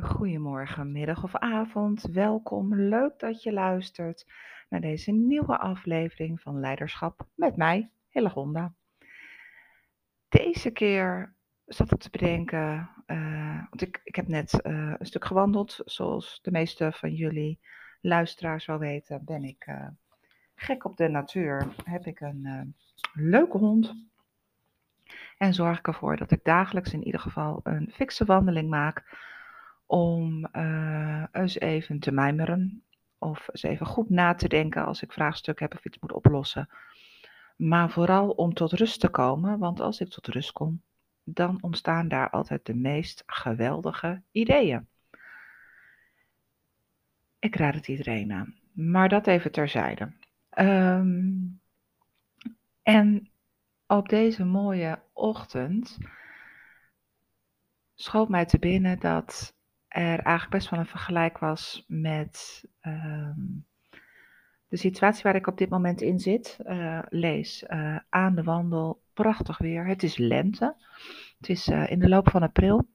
Goedemorgen, middag of avond. Welkom. Leuk dat je luistert naar deze nieuwe aflevering van Leiderschap met mij, Hillegonda. Deze keer zat ik te bedenken, uh, want ik, ik heb net uh, een stuk gewandeld. Zoals de meeste van jullie luisteraars wel weten, ben ik uh, gek op de natuur. Heb ik een leuke hond. En zorg ik ervoor dat ik dagelijks in ieder geval een fikse wandeling maak om uh, eens even te mijmeren of eens even goed na te denken als ik vraagstukken heb of iets moet oplossen. Maar vooral om tot rust te komen, want als ik tot rust kom, dan ontstaan daar altijd de meest geweldige ideeën. Ik raad het iedereen aan, maar dat even terzijde. Um, en op deze mooie ochtend schoot mij te binnen dat er eigenlijk best wel een vergelijk was met ehm, de situatie waar ik op dit moment in zit. Uh, lees uh, aan de wandel, prachtig weer. Het is lente. Het is uh, in de loop van april.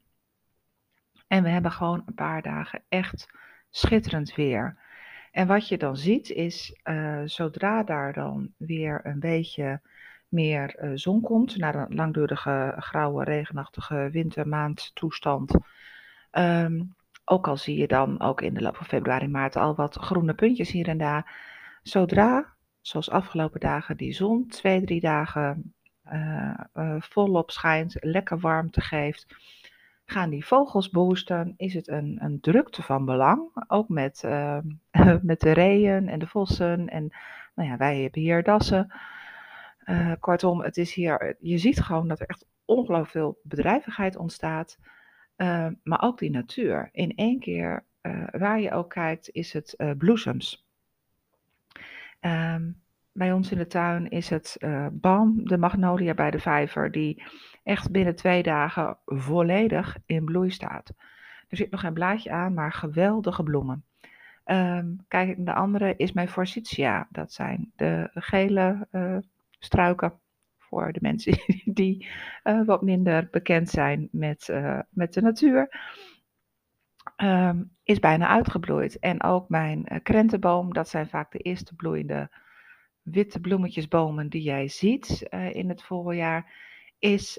En we hebben gewoon een paar dagen echt schitterend weer. En wat je dan ziet is, zodra daar dan weer een beetje meer zon komt, na een langdurige grauwe, regenachtige wintermaandtoestand, Um, ook al zie je dan ook in de loop van februari, maart al wat groene puntjes hier en daar. Zodra, zoals afgelopen dagen, die zon twee, drie dagen uh, uh, volop schijnt, lekker warmte geeft, gaan die vogels boosten. Is het een, een drukte van belang, ook met, uh, met de reeën en de vossen. En nou ja, wij hebben hier dassen. kortom, het is hier, je ziet gewoon dat er echt ongelooflijk veel bedrijvigheid ontstaat. Uh, maar ook die natuur. In één keer, uh, waar je ook kijkt, is het uh, bloesems. Um, bij ons in de tuin is het balm, de magnolia bij de vijver, die echt binnen twee dagen volledig in bloei staat. Er zit nog geen blaadje aan, maar geweldige bloemen. Um, kijk de andere, is mijn forsythia. Dat zijn de gele struiken voor de mensen die uh, wat minder bekend zijn met, uh, met de natuur. Um, is bijna uitgebloeid. En ook mijn uh, krentenboom, dat zijn vaak de eerste bloeiende witte bloemetjesbomen die jij ziet in het voorjaar, is,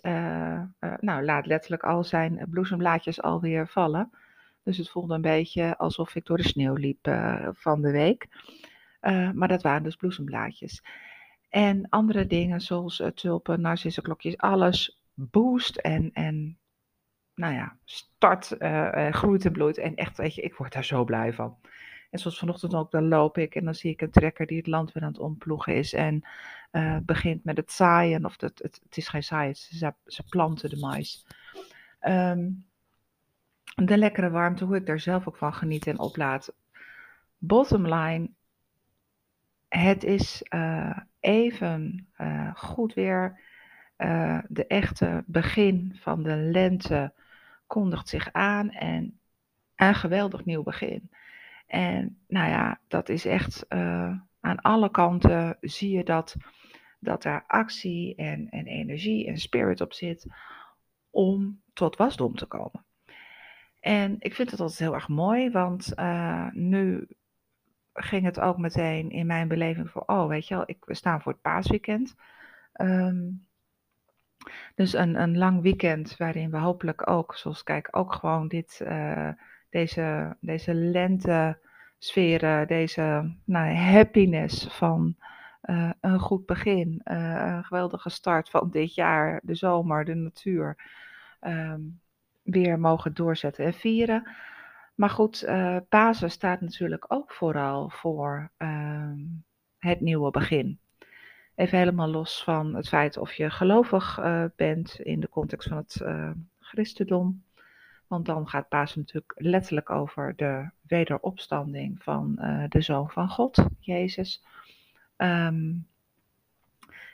nou, laat letterlijk al zijn bloesemblaadjes alweer vallen. Dus het voelde een beetje alsof ik door de sneeuw liep van de week. maar dat waren dus bloesemblaadjes. En andere dingen zoals tulpen, narcissenklokjes, alles boost en, en nou ja, start, uh, groeit en bloeit. En echt, weet je, ik word daar zo blij van. En zoals vanochtend ook, dan loop ik en dan zie ik een trekker die het land weer aan het omploegen is. En uh, begint met het zaaien, of het, het, is geen zaaien, ze, ze planten de mais. Um, de lekkere warmte, hoe ik daar zelf ook van geniet en oplaad. Bottom line, het is uh, even uh, goed weer. Uh, de echte begin van de lente kondigt zich aan en een geweldig nieuw begin. En nou ja, dat is echt aan alle kanten zie je dat, dat daar actie en, en energie en spirit op zit om tot wasdom te komen. En ik vind het altijd heel erg mooi, want nu ging het ook meteen in mijn beleving voor, oh weet je wel, ik, we staan voor het paasweekend. Um, dus een, een lang weekend waarin we hopelijk ook, zoals kijk, ook gewoon dit, uh, deze, deze lente sferen, deze nou, happiness van uh, een goed begin, uh, een geweldige start van dit jaar, de zomer, de natuur, um, weer mogen doorzetten en vieren. Maar goed, uh, Pasen staat natuurlijk ook vooral voor uh, het nieuwe begin. Even helemaal los van het feit of je gelovig uh, bent in de context van het uh, christendom. Want dan gaat Pasen natuurlijk letterlijk over de wederopstanding van de Zoon van God, Jezus. Um,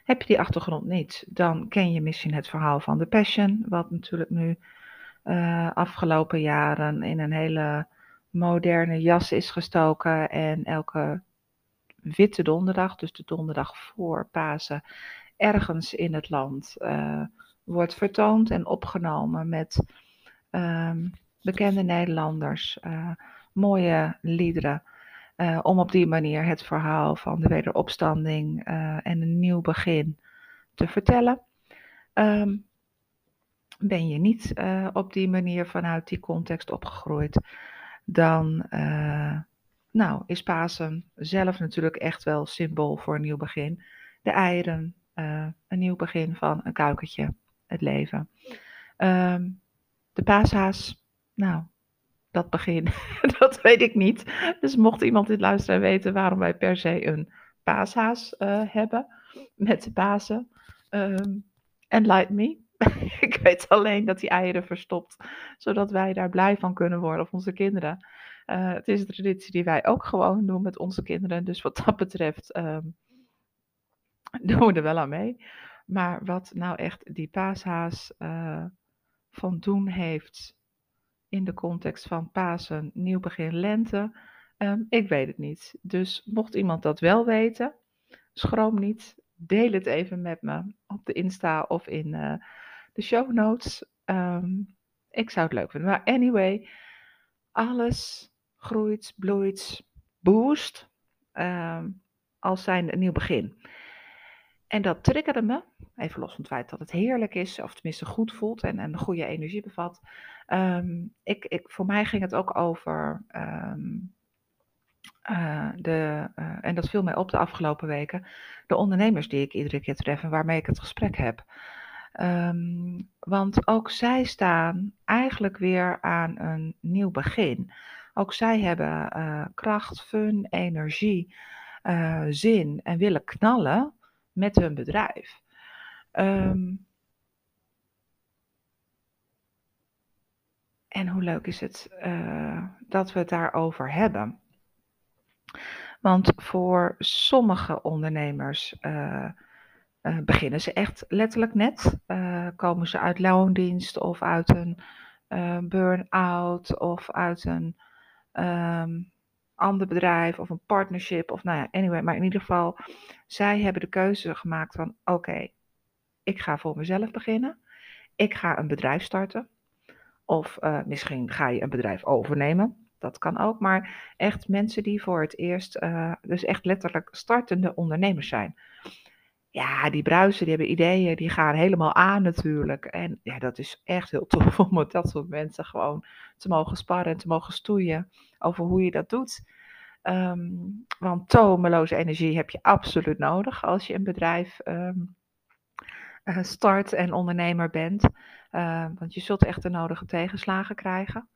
heb je die achtergrond niet, dan ken je misschien het verhaal van de Passion, wat natuurlijk nu uh, afgelopen jaren in een hele moderne jas is gestoken. En elke witte donderdag, dus de donderdag voor Pasen, ergens in het land uh, wordt vertoond en opgenomen met um, bekende Nederlanders, mooie liederen. om op die manier het verhaal van de wederopstanding en een nieuw begin te vertellen. Ehm, ben je niet op die manier vanuit die context opgegroeid, dan nou, is Pasen zelf natuurlijk echt wel symbool voor een nieuw begin. De eieren, een nieuw begin van een kuikentje, het leven. Ehm, de paashaas, nou, dat begin, dat weet ik niet. Dus mocht iemand dit luisteren weten waarom wij per se een paashaas hebben met de Pasen, um, enlighten me. ik weet alleen dat die eieren verstopt, zodat wij daar blij van kunnen worden, of onze kinderen. Uh, het is een traditie die wij ook gewoon doen met onze kinderen. Dus wat dat betreft um, doen we er wel aan mee. Maar wat nou echt die paashaas uh, van doen heeft in de context van Pasen, nieuw begin, lente, um, ik weet het niet. Dus mocht iemand dat wel weten, schroom niet. Deel het even met me op de Insta of in uh, de show notes. Um, ik zou het leuk vinden. Maar anyway, alles groeit, bloeit, boost um, als zijn een nieuw begin. En dat triggerde me, even los van het feit dat het heerlijk is, of tenminste goed voelt en, en goede energie bevat. Um, ik, ik, voor mij ging het ook over uh, de, uh, en dat viel mij op de afgelopen weken, de ondernemers die ik iedere keer tref en waarmee ik het gesprek heb. Um, want ook zij staan eigenlijk weer aan een nieuw begin. Ook zij hebben uh, kracht, fun, energie, zin en willen knallen met hun bedrijf. Um, en hoe leuk is het uh, dat we het daarover hebben. Want voor sommige ondernemers uh, uh, beginnen ze echt letterlijk net. komen ze uit loondienst of uit een burn-out of uit een um, ander bedrijf of een partnership of nou ja, anyway. Maar in ieder geval, zij hebben de keuze gemaakt van oké, ik ga voor mezelf beginnen. Ik ga een bedrijf starten. Of uh, misschien ga je een bedrijf overnemen. Dat kan ook. Maar echt mensen die voor het eerst, uh, dus echt letterlijk startende ondernemers zijn. Ja, die bruisen, die hebben ideeën, die gaan helemaal aan natuurlijk. En ja, dat is echt heel tof om met dat soort mensen gewoon te mogen sparren en te mogen stoeien over hoe je dat doet. Um, want tomeloze energie heb je absoluut nodig als je een bedrijf um, uh, start en ondernemer bent. Uh, want je zult echt de nodige tegenslagen krijgen.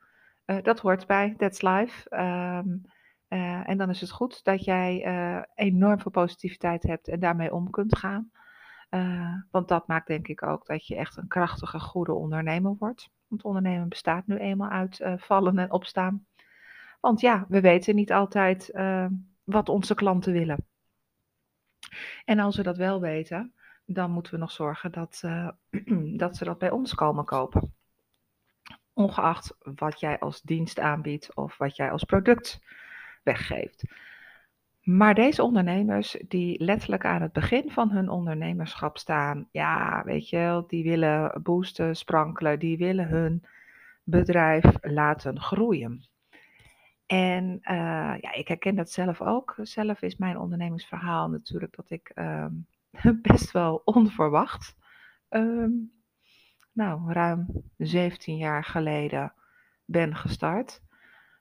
Uh, dat hoort bij, that's life. Um, en dan is het goed dat jij enorm veel positiviteit hebt en daarmee om kunt gaan. want dat maakt denk ik ook dat je echt een krachtige, goede ondernemer wordt. Want ondernemen bestaat nu eenmaal uit vallen en opstaan. Want ja, we weten niet altijd wat onze klanten willen. En als we dat wel weten, dan moeten we nog zorgen dat, dat ze dat bij ons komen kopen. Ongeacht wat jij als dienst aanbiedt of wat jij als product weggeeft. Maar deze ondernemers die letterlijk aan het begin van hun ondernemerschap staan, ja, weet je, die willen boosten, sprankelen, die willen hun bedrijf laten groeien. En uh, ja, ik herken dat zelf ook. Zelf is mijn ondernemingsverhaal natuurlijk dat ik um, best wel onverwacht, um, nou, ruim 17 jaar geleden ben gestart.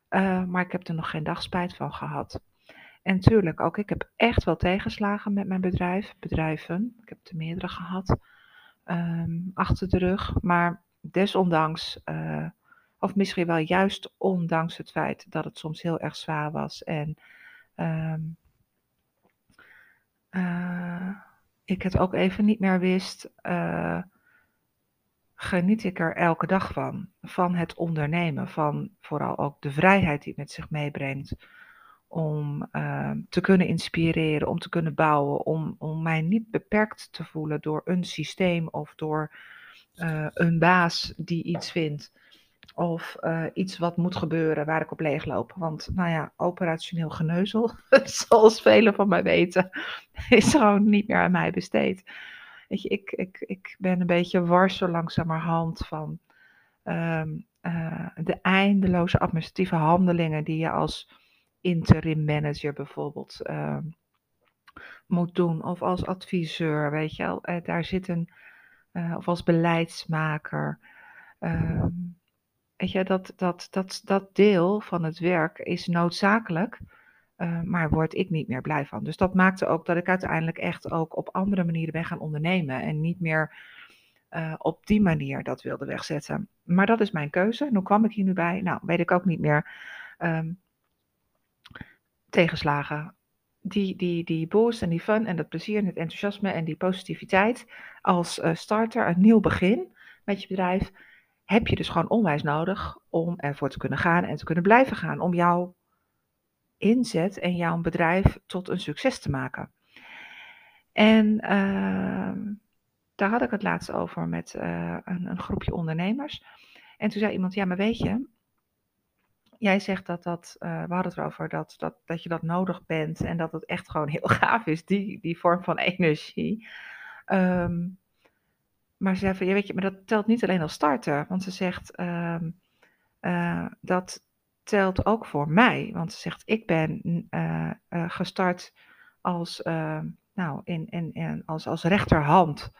Uh, maar ik heb er nog geen dag spijt van gehad. En tuurlijk, ook ik heb echt wel tegenslagen met mijn bedrijf, bedrijven. Ik heb er meerdere gehad um, achter de rug. Maar desondanks uh, of misschien wel juist ondanks het feit dat het soms heel erg zwaar was. En um, uh, ik het ook even niet meer wist. Geniet ik er elke dag van. Van het ondernemen. Van vooral ook de vrijheid die het met zich meebrengt. Om uh, te kunnen inspireren, om te kunnen bouwen. Om, om mij niet beperkt te voelen door een systeem of door uh, een baas die iets vindt. Of uh, iets wat moet gebeuren waar ik op leegloop. Want, nou ja, operationeel geneuzel, zoals velen van mij weten, is gewoon niet meer aan mij besteed. Ik, ik, ik ben een beetje wars zo langzamerhand van ehm, eh, de eindeloze administratieve handelingen die je als interim manager bijvoorbeeld ehm, moet doen, of als adviseur, weet je wel. Eh, daar zit een, eh, of als beleidsmaker. Ehm, weet je, dat, dat, dat, dat deel van het werk is noodzakelijk, uh, maar word ik niet meer blij van. Dus dat maakte ook dat ik uiteindelijk echt ook op andere manieren ben gaan ondernemen en niet meer op die manier dat wilde wegzetten. Maar dat is mijn keuze. En hoe kwam ik hier nu bij? Nou, weet ik ook niet meer. Um, tegenslagen die, die, die boost en die fun en dat plezier en het enthousiasme en die positiviteit als uh, starter, een nieuw begin met je bedrijf, heb je dus gewoon onwijs nodig om ervoor te kunnen gaan en te kunnen blijven gaan. Om jouw inzet en jouw bedrijf tot een succes te maken. En uh, daar had ik het laatst over met uh, een, een groepje ondernemers. En toen zei iemand, ja, maar weet je, Jij zegt dat dat, uh, we hadden het erover, dat, dat, dat je dat nodig bent en dat het echt gewoon heel gaaf is, die, die vorm van energie. Um, maar ze zei van, ja weet je, maar dat telt niet alleen als starter, want ze zegt, um, uh, dat telt ook voor mij. Want ze zegt, ik ben uh, gestart als, nou, in, in, als, als rechterhand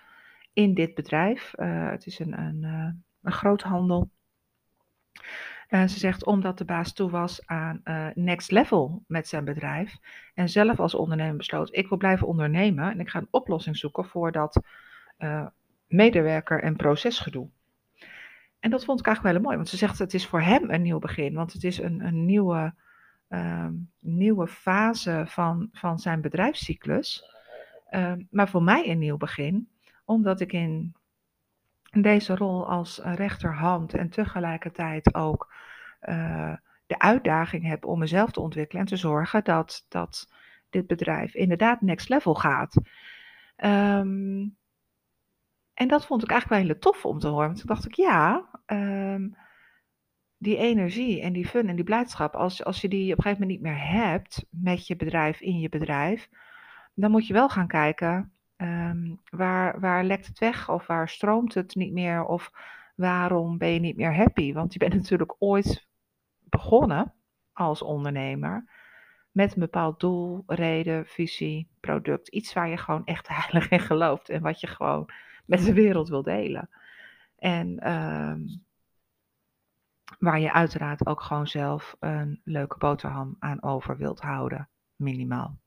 in dit bedrijf. het is een, een, een groothandel. Ze zegt omdat de baas toe was aan next level met zijn bedrijf. En zelf als ondernemer besloot, ik wil blijven ondernemen en ik ga een oplossing zoeken voor dat medewerker- en procesgedoe. En dat vond ik eigenlijk wel mooi, want ze zegt het is voor hem een nieuw begin, want het is een, een nieuwe, ehm, nieuwe fase van, van zijn bedrijfscyclus. Ehm, maar voor mij een nieuw begin, omdat ik in deze rol als rechterhand en tegelijkertijd ook uh, de uitdaging heb om mezelf te ontwikkelen en te zorgen dat, dat dit bedrijf inderdaad next level gaat. Um, en dat vond ik eigenlijk wel heel tof om te horen. Want toen dacht ik, ja, um, die energie en die fun en die blijdschap, als, als je die op een gegeven moment niet meer hebt met je bedrijf, in je bedrijf, dan moet je wel gaan kijken Um, waar, waar lekt het weg of waar stroomt het niet meer of waarom ben je niet meer happy? Want je bent natuurlijk ooit begonnen als ondernemer met een bepaald doel, reden, visie, product. Iets waar je gewoon echt heilig in gelooft en wat je gewoon met de wereld wil delen. En um, waar je uiteraard ook gewoon zelf een leuke boterham aan over wilt houden, minimaal.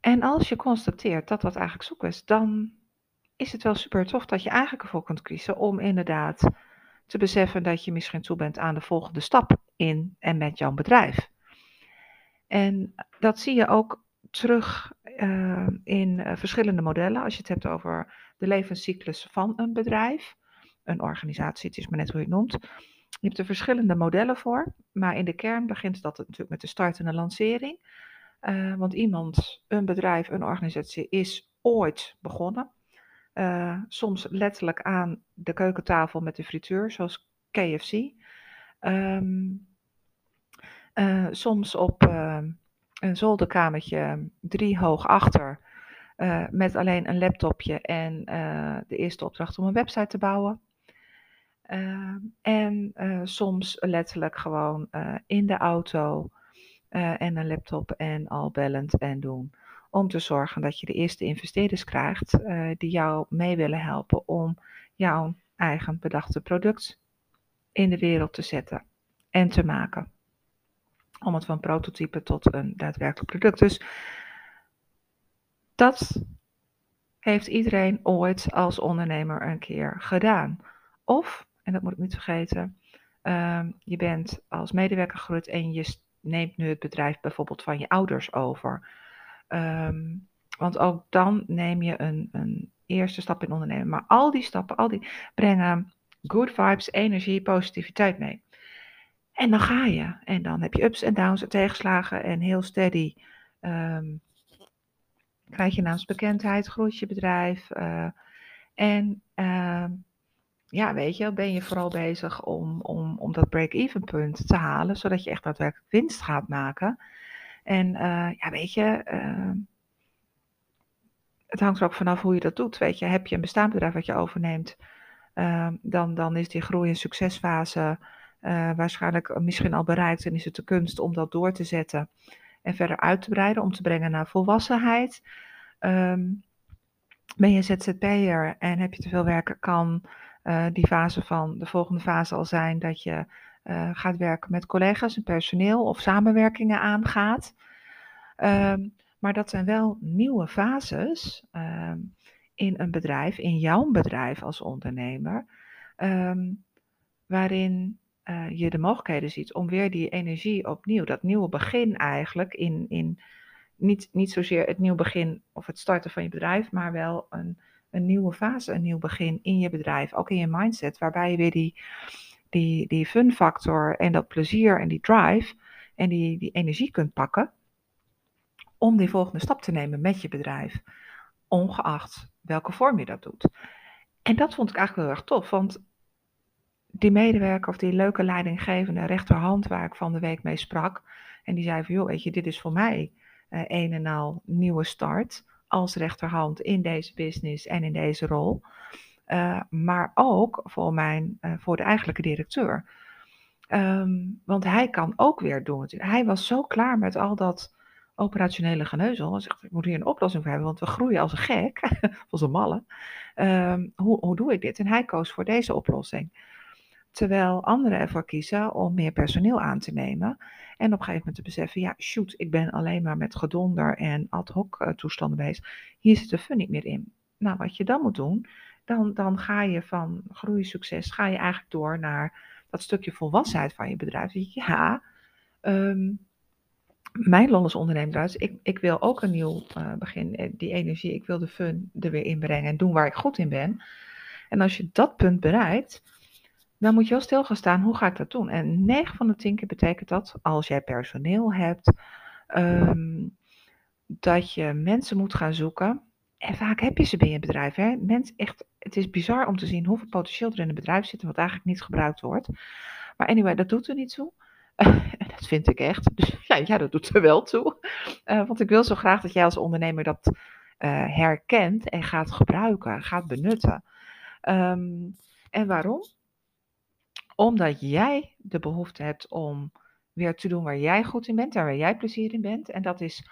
En als je constateert dat dat eigenlijk zoek is, dan is het wel super tof dat je eigenlijk ervoor kunt kiezen om inderdaad te beseffen dat je misschien toe bent aan de volgende stap in en met jouw bedrijf. En dat zie je ook terug uh, in uh, verschillende modellen. Als je het hebt over de levenscyclus van een bedrijf, een organisatie, het is maar net hoe je het noemt. Je hebt er verschillende modellen voor, maar in de kern begint dat natuurlijk met de start en de lancering. Uh, want iemand, een bedrijf, een organisatie is ooit begonnen. Soms letterlijk aan de keukentafel met de frituur, zoals KFC. Ehm, soms op een zolderkamertje drie hoog achter. met alleen een laptopje en de eerste opdracht om een website te bouwen. Ehm, en soms letterlijk gewoon in de auto en een laptop en al bellend en doen. Om te zorgen dat je de eerste investeerders krijgt die jou mee willen helpen om jouw eigen bedachte product in de wereld te zetten en te maken. Om het van prototype tot een daadwerkelijk product. Dus dat heeft iedereen ooit als ondernemer een keer gedaan. Of, en dat moet ik niet vergeten, uh, je bent als medewerker gegroeid en je neemt nu het bedrijf bijvoorbeeld van je ouders over. Um, want ook dan neem je een, een eerste stap in ondernemen. Maar al die stappen, al die brengen good vibes, energie, positiviteit mee. En dan ga je. En dan heb je ups en downs en tegenslagen en heel steady. Um, krijg je naamsbekendheid, groeit je bedrijf. Uh, en uh, ja, weet je, ben je vooral bezig om, om, om dat break-even punt te halen, zodat je echt daadwerkelijk winst gaat maken. En uh, ja, weet je, uh, het hangt er ook vanaf hoe je dat doet. Weet je, heb je een bestaand bedrijf wat je overneemt, ehm, dan, dan is die groei- en succesfase uh, waarschijnlijk misschien al bereikt en is het de kunst om dat door te zetten en verder uit te breiden, om te brengen naar volwassenheid. Um, ben je ZZP'er en heb je te veel werken, kan uh, die fase van de volgende fase al zijn dat je gaat werken met collega's en personeel of samenwerkingen aangaat. Um, maar dat zijn wel nieuwe fases um, in een bedrijf, in jouw bedrijf als ondernemer, waarin uh, je de mogelijkheden ziet om weer die energie opnieuw, dat nieuwe begin eigenlijk, in, in niet, niet zozeer het nieuw begin of het starten van je bedrijf, maar wel een, een nieuwe fase, een nieuw begin in je bedrijf, ook in je mindset, waarbij je weer die, die, die fun factor en dat plezier en die drive en die, die energie kunt pakken om die volgende stap te nemen met je bedrijf, ongeacht welke vorm je dat doet. En dat vond ik eigenlijk heel erg tof, want die medewerker of die leuke leidinggevende rechterhand waar ik van de week mee sprak, en die zei van joh, weet je, dit is voor mij uh, een en al nieuwe start als rechterhand in deze business en in deze rol. Uh, maar ook voor, mijn, uh, voor de eigenlijke directeur. Um, want hij kan ook weer doen. Hij was zo klaar met al dat operationele geneuzel. Hij zegt, ik moet hier een oplossing voor hebben, want we groeien als een gek, als een malle. Um, hoe, hoe doe ik dit? En hij koos voor deze oplossing. Terwijl anderen ervoor kiezen om meer personeel aan te nemen. En op een gegeven moment te beseffen, ja, shoot, ik ben alleen maar met gedonder en ad hoc uh, toestanden bezig. Hier zit de fun niet meer in. Nou, wat je dan moet doen, dan, dan ga je van groeisucces, ga je eigenlijk door naar dat stukje volwassenheid van je bedrijf. Ja, um, mijn lol als ondernemer uit. Ik, ik wil ook een nieuw uh, begin. Die energie, ik wil de fun er weer inbrengen en doen waar ik goed in ben. En als je dat punt bereikt, dan moet je wel stil gaan staan, hoe ga ik dat doen? En 9 van de 10 keer betekent dat, als jij personeel hebt, um, dat je mensen moet gaan zoeken. En vaak heb je ze binnen je bedrijf. Hè? Mens, echt, het is bizar om te zien hoeveel potentieel er in een bedrijf zit, wat eigenlijk niet gebruikt wordt. Maar anyway, dat doet er niet toe. dat vind ik echt. Dus ja, dat doet er wel toe. Uh, want ik wil zo graag dat jij als ondernemer dat uh, herkent en gaat gebruiken, gaat benutten. Um, en waarom? Omdat jij de behoefte hebt om weer te doen waar jij goed in bent en waar jij plezier in bent. En dat is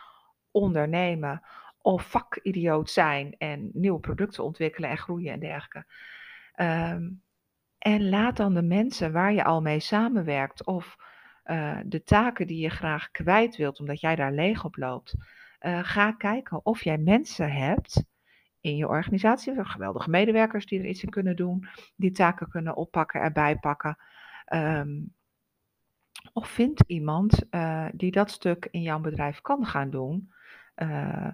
ondernemen of vakidioot zijn en nieuwe producten ontwikkelen en groeien en dergelijke. Um, en laat dan de mensen waar je al mee samenwerkt of uh, de taken die je graag kwijt wilt omdat jij daar leeg op loopt. Uh, ga kijken of jij mensen hebt in je organisatie, geweldige medewerkers die er iets in kunnen doen, die taken kunnen oppakken, erbij pakken. Um, of vind iemand uh, die dat stuk in jouw bedrijf kan gaan doen, uh,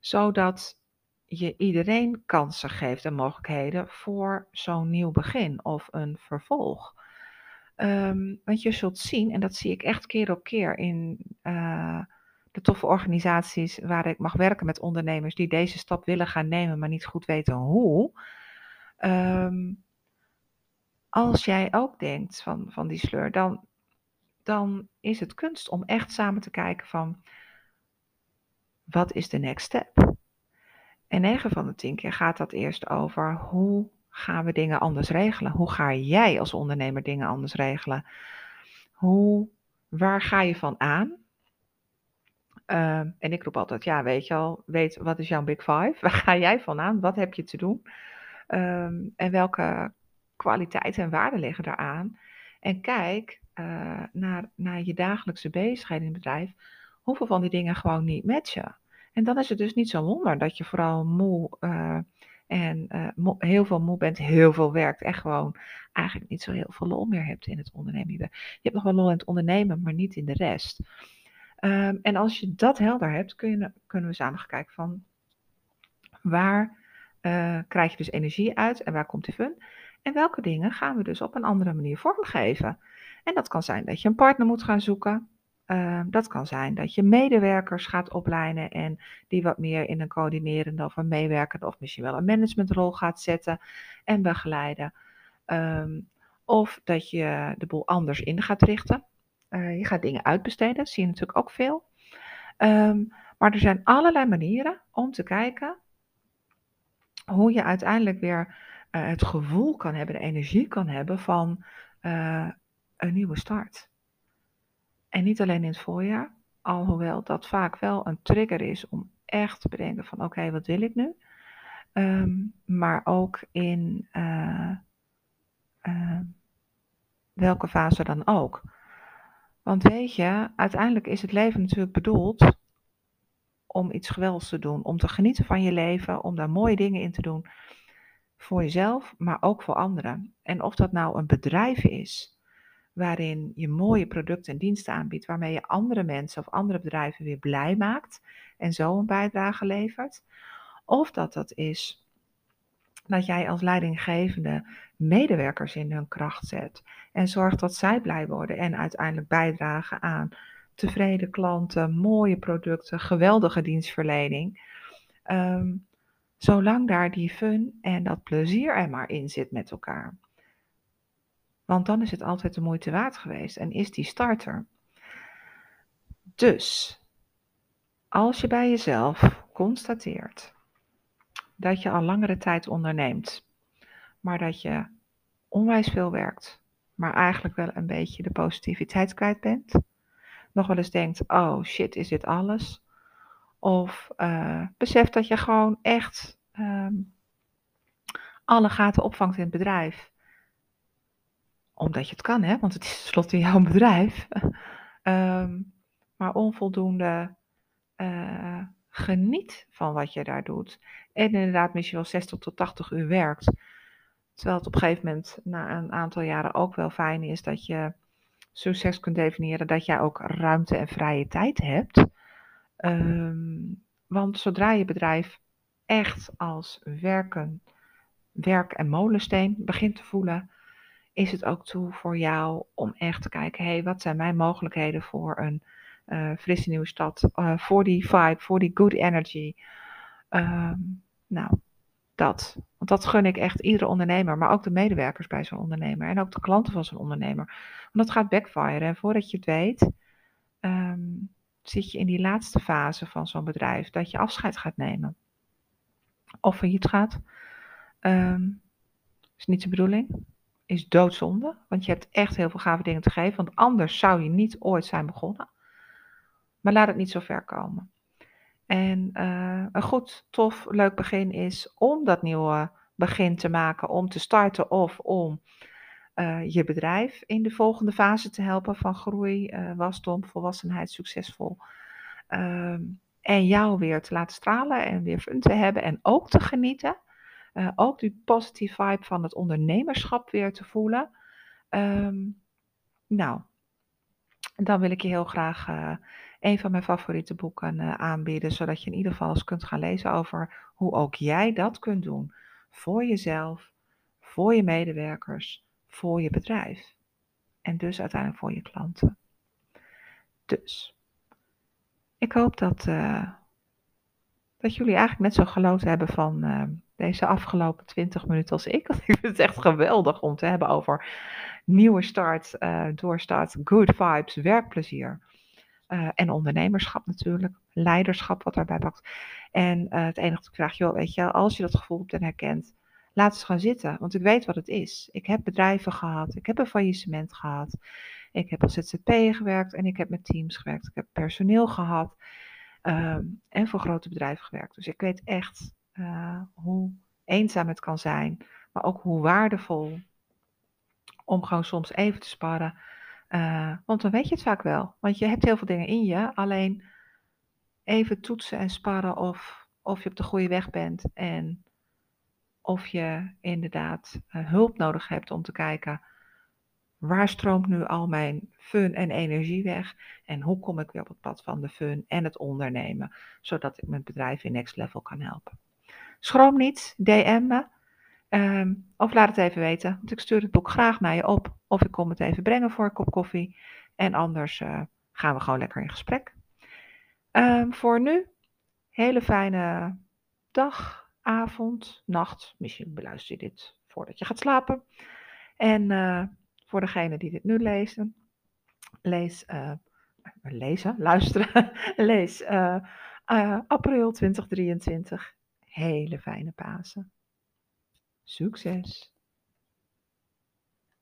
zodat je iedereen kansen geeft en mogelijkheden voor zo'n nieuw begin of een vervolg. Um, want je zult zien, en dat zie ik echt keer op keer in uh, de toffe organisaties waar ik mag werken met ondernemers die deze stap willen gaan nemen, maar niet goed weten hoe. Um, als jij ook denkt van, van die sleur, dan, dan is het kunst om echt samen te kijken van wat is de next step? En 9 van de 10 keer gaat dat eerst over hoe gaan we dingen anders regelen? Hoe ga jij als ondernemer dingen anders regelen? Hoe, waar ga je van aan? Uh, en ik roep altijd, ja, weet je al, weet wat is jouw big five? Waar ga jij van aan? Wat heb je te doen? Um, en welke kwaliteiten en waarden liggen daaraan? En kijk uh, naar, naar je dagelijkse bezigheden in het bedrijf. Hoeveel van die dingen gewoon niet matchen? En dan is het dus niet zo wonder dat je vooral moe uh, en uh, heel veel moe bent, heel veel werkt en gewoon eigenlijk niet zo heel veel lol meer hebt in het ondernemen. Je hebt nog wel lol in het ondernemen, maar niet in de rest. Um, en als je dat helder hebt, kunnen we samen gaan kijken van waar uh, krijg je dus energie uit en waar komt die fun? En welke dingen gaan we dus op een andere manier vormgeven? En dat kan zijn dat je een partner moet gaan zoeken. Uh, dat kan zijn dat je medewerkers gaat opleiden en die wat meer in een coördinerende of een meewerkende of misschien wel een managementrol gaat zetten en begeleiden. Um, of dat je de boel anders in gaat richten. Uh, je gaat dingen uitbesteden, zie je natuurlijk ook veel. Um, maar er zijn allerlei manieren om te kijken hoe je uiteindelijk weer eh, het gevoel kan hebben, de energie kan hebben van eh, een nieuwe start. En niet alleen in het voorjaar, alhoewel dat vaak wel een trigger is om echt te bedenken van oké, wat wil ik nu? Ehm, maar ook in welke fase dan ook. Want weet je, uiteindelijk is het leven natuurlijk bedoeld om iets geweldigs te doen, om te genieten van je leven, om daar mooie dingen in te doen voor jezelf, maar ook voor anderen. En of dat nou een bedrijf is, waarin je mooie producten en diensten aanbiedt, waarmee je andere mensen of andere bedrijven weer blij maakt en zo een bijdrage levert. Of dat dat is dat jij als leidinggevende medewerkers in hun kracht zet en zorgt dat zij blij worden en uiteindelijk bijdragen aan tevreden klanten, mooie producten, geweldige dienstverlening. Ehm, zolang daar die fun en dat plezier er maar in zit met elkaar. Want dan is het altijd de moeite waard geweest en is die starter. Dus, als je bij jezelf constateert dat je al langere tijd onderneemt, maar dat je onwijs veel werkt, maar eigenlijk wel een beetje de positiviteit kwijt bent, nog wel eens denkt, oh shit, is dit alles? Of uh, besef dat je gewoon echt um, alle gaten opvangt in het bedrijf omdat je het kan, hè? want het is tenslotte jouw bedrijf. um, maar onvoldoende uh, geniet van wat je daar doet. En inderdaad misschien wel 60 tot 80 uur werkt. Terwijl het op een gegeven moment na een aantal jaren ook wel fijn is dat je succes kunt definiëren dat jij ook ruimte en vrije tijd hebt. Um, want zodra je bedrijf echt als werken, werk en molensteen begint te voelen, is het ook toe voor jou om echt te kijken, hé, hey, wat zijn mijn mogelijkheden voor een frisse nieuwe stad, uh, voor die vibe, voor die good energy. Um, nou, dat. Want dat gun ik echt iedere ondernemer, maar ook de medewerkers bij zo'n ondernemer en ook de klanten van zo'n ondernemer. Want dat gaat backfire en voordat je het weet, um, zit je in die laatste fase van zo'n bedrijf, dat je afscheid gaat nemen. Of failliet gaat. Um, is niet de bedoeling is doodzonde. Want je hebt echt heel veel gave dingen te geven. Want anders zou je niet ooit zijn begonnen. Maar laat het niet zo ver komen. En uh, een goed, tof, leuk begin is om dat nieuwe begin te maken. Om te starten of om uh, je bedrijf in de volgende fase te helpen van groei, uh, wasdom, volwassenheid, succesvol. Uh, en jou weer te laten stralen en weer fun te hebben en ook te genieten. Ook die positieve vibe van het ondernemerschap weer te voelen. Um, nou, dan wil ik je heel graag een van mijn favoriete boeken uh, aanbieden, zodat je in ieder geval eens kunt gaan lezen over hoe ook jij dat kunt doen. Voor jezelf, voor je medewerkers, voor je bedrijf. En dus uiteindelijk voor je klanten. Dus, ik hoop dat, dat jullie eigenlijk net zo genoten hebben van deze afgelopen 20 minuten als ik. ik vind het echt geweldig om te hebben over nieuwe start, doorstart, good vibes, werkplezier. Uh, en ondernemerschap natuurlijk, leiderschap wat daarbij pakt. En uh, het enige dat ik vraag, joh, weet je, als je dat gevoel hebt en herkent, laat eens gaan zitten, want ik weet wat het is. Ik heb bedrijven gehad, ik heb een faillissement gehad, ik heb als ZZP'er gewerkt en ik heb met teams gewerkt, ik heb personeel gehad um, en voor grote bedrijven gewerkt. Dus ik weet echt uh, hoe eenzaam het kan zijn, maar ook hoe waardevol om gewoon soms even te sparren. Uh, want dan weet je het vaak wel. Want je hebt heel veel dingen in je, alleen even toetsen en sparren of, of je op de goede weg bent en of je inderdaad uh, hulp nodig hebt om te kijken waar stroomt nu al mijn fun en energie weg en hoe kom ik weer op het pad van de fun en het ondernemen, zodat ik mijn bedrijf in next level kan helpen. Schroom niet, DM me. Um, of laat het even weten, want ik stuur het boek graag naar je op. Of ik kom het even brengen voor een kop koffie. En anders uh, gaan we gewoon lekker in gesprek. Um, voor nu, hele fijne dag, avond, nacht. Misschien beluister je dit voordat je gaat slapen. En uh, voor degene die dit nu lezen, lees, uh, lezen, luisteren, lees april 2023 hele fijne Pasen. Succes!